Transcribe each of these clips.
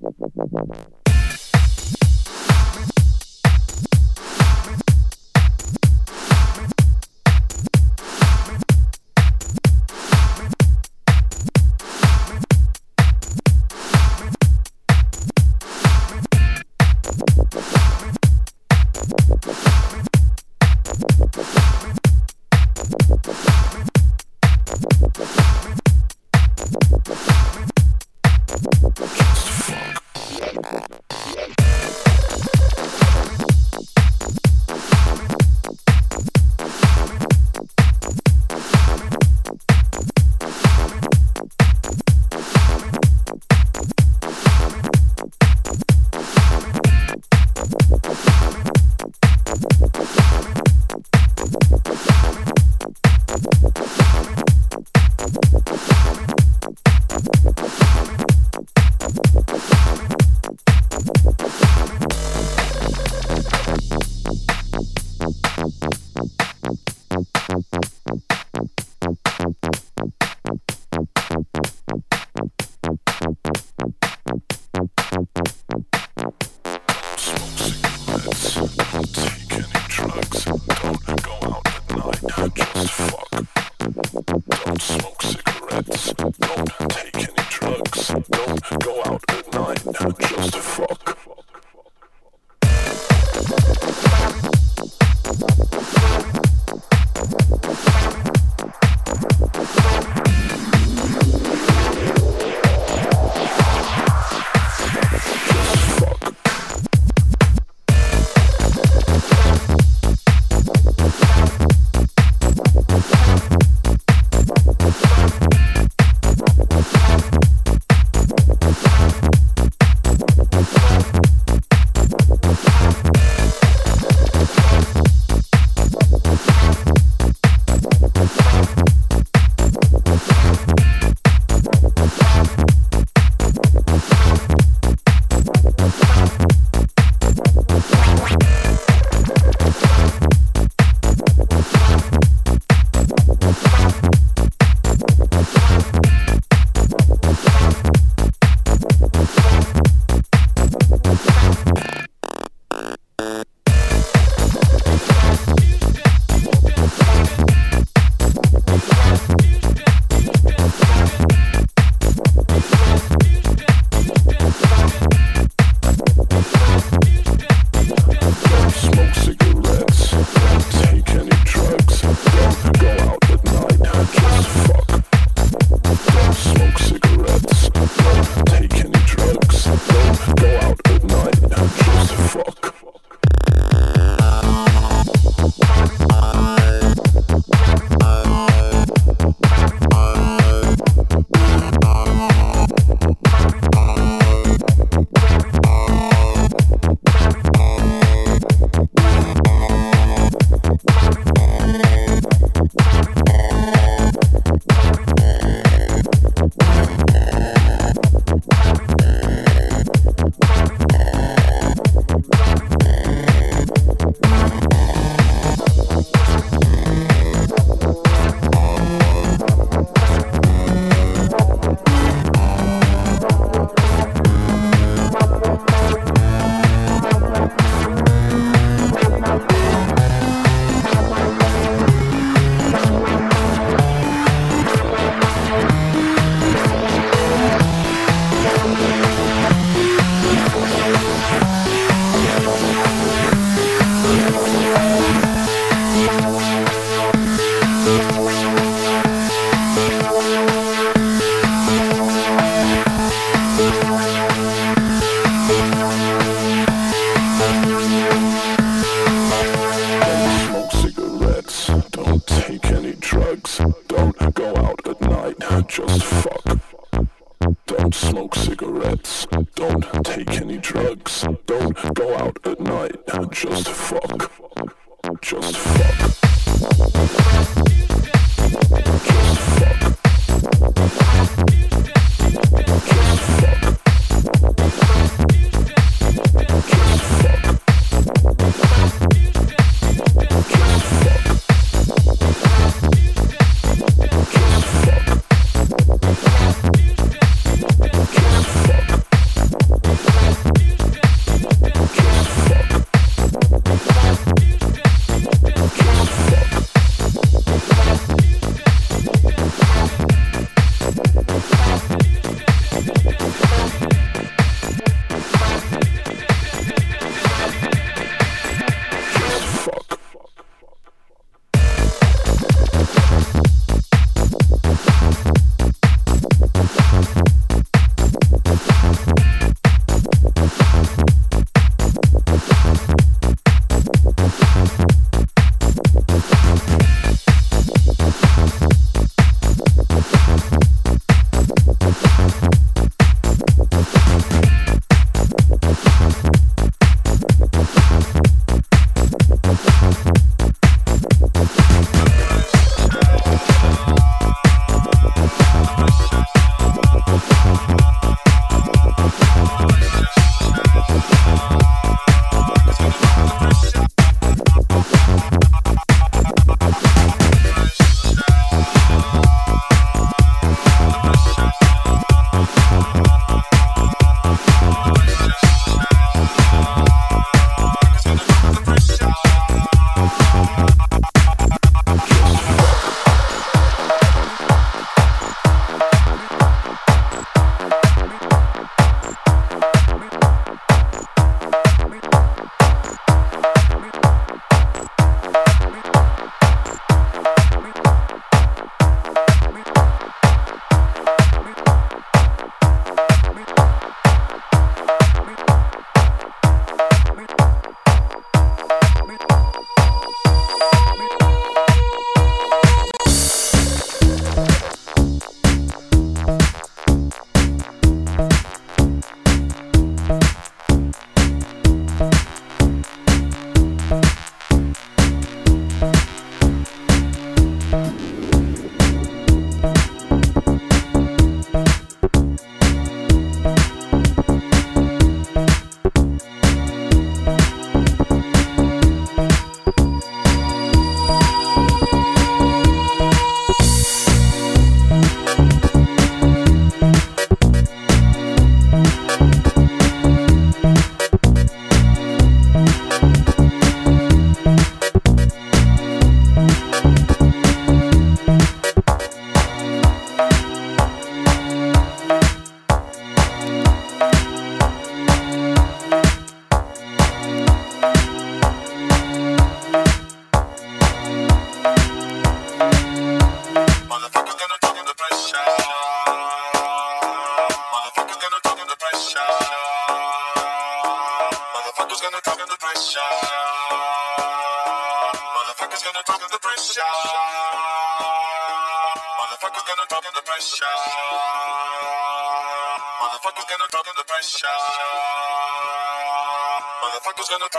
どこ?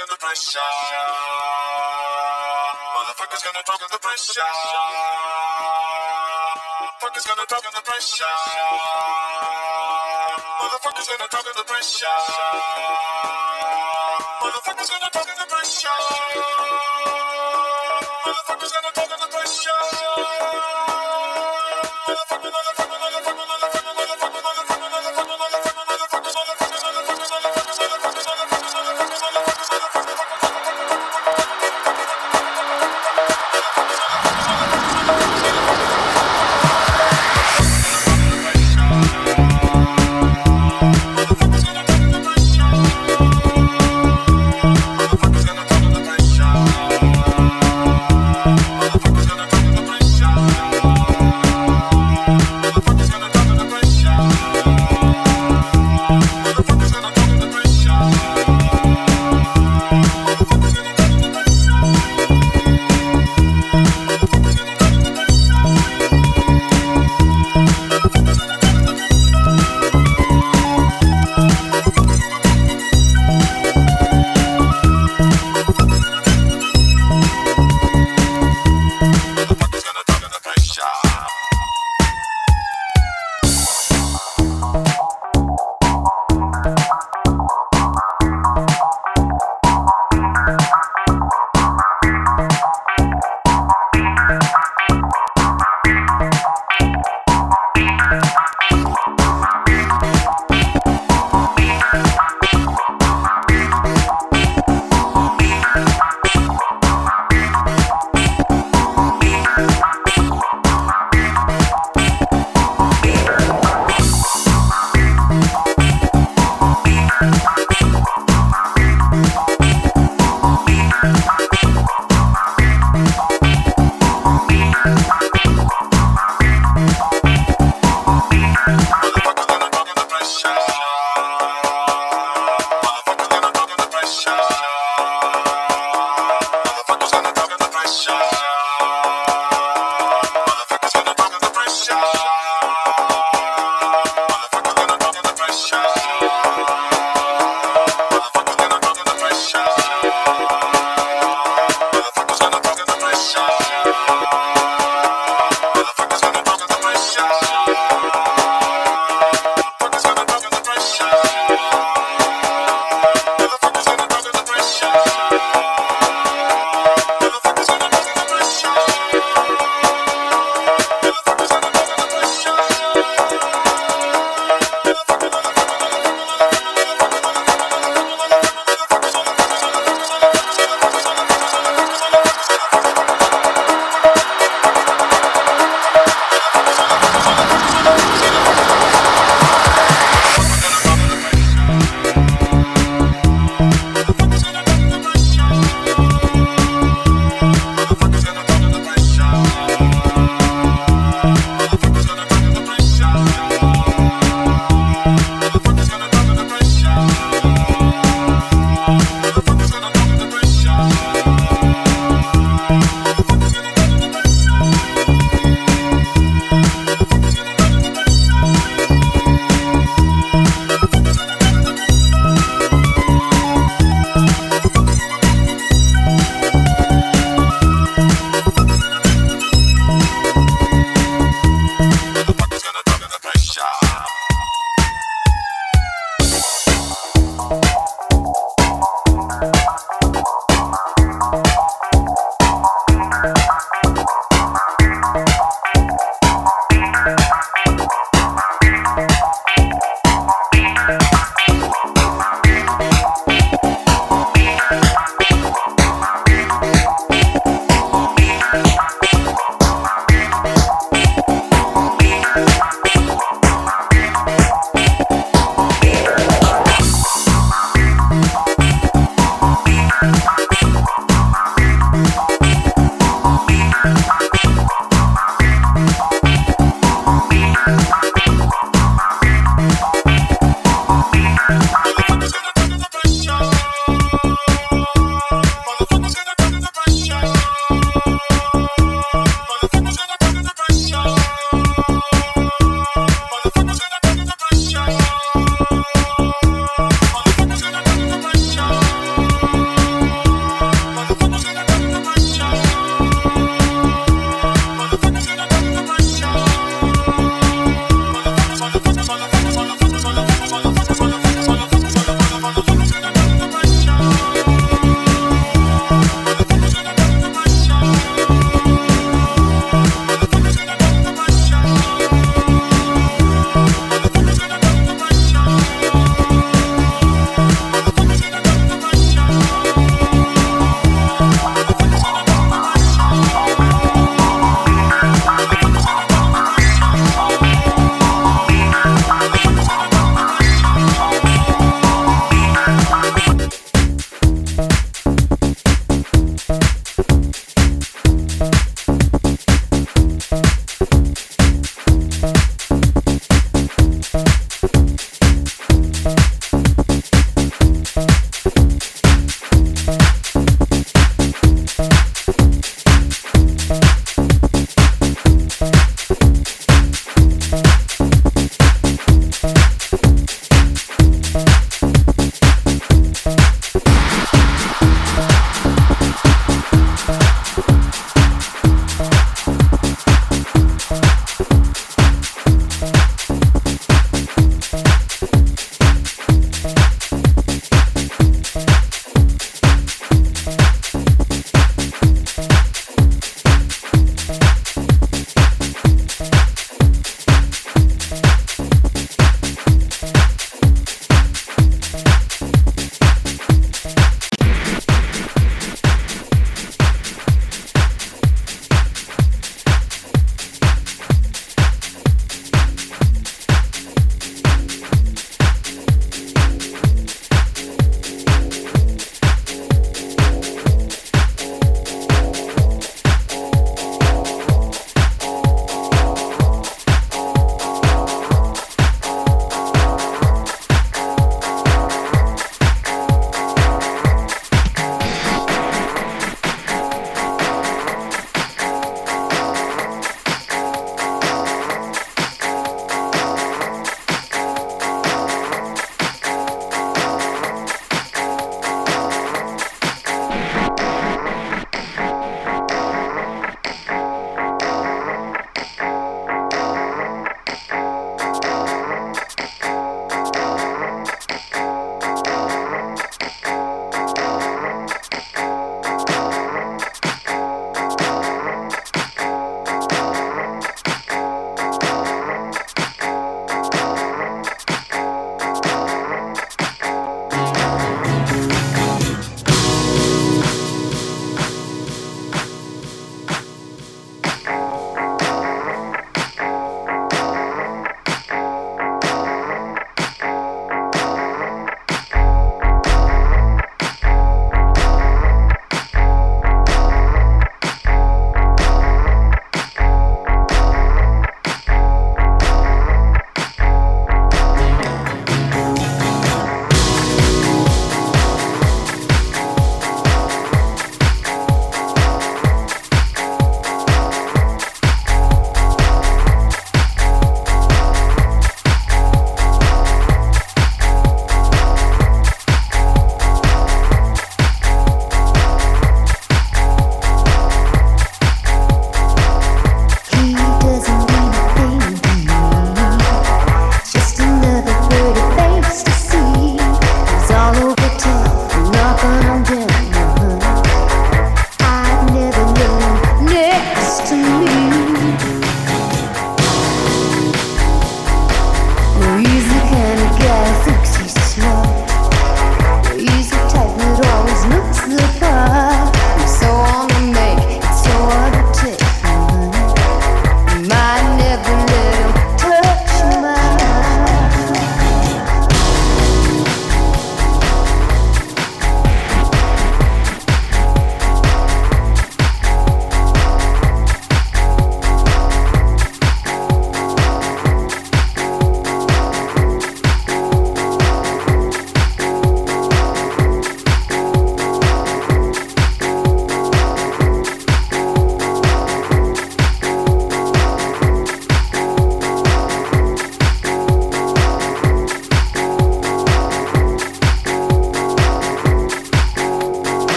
Gonna pressure. Motherfuckers gonna talk under pressure. Motherfuckers gonna talk under pressure. Motherfuckers gonna talk under pressure. Motherfuckers gonna talk under pressure. Motherfuckers gonna talk under pressure.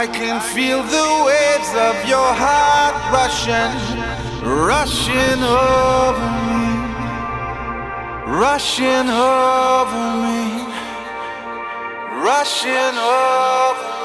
I can feel the waves of your heart rushing, rushing over me, rushing over me, rushing over me.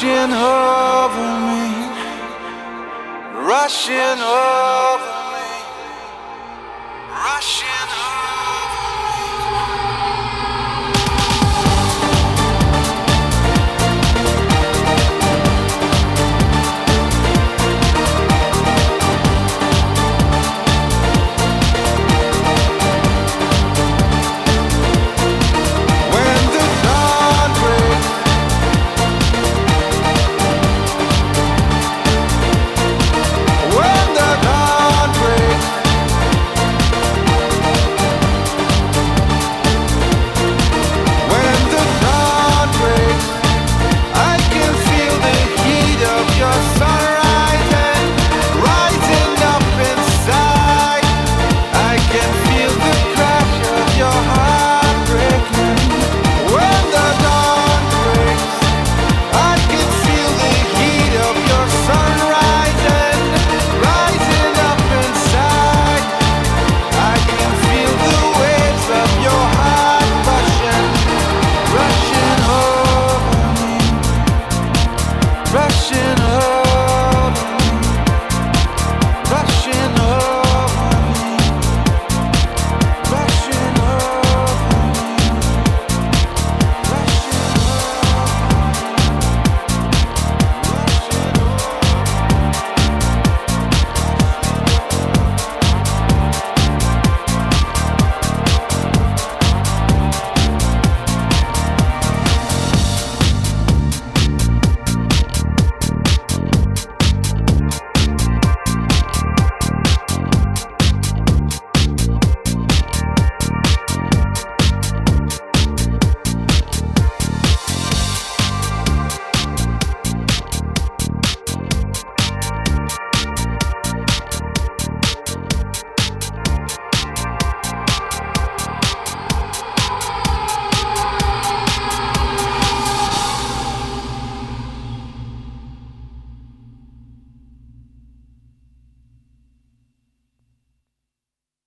Rushing over me, rushing over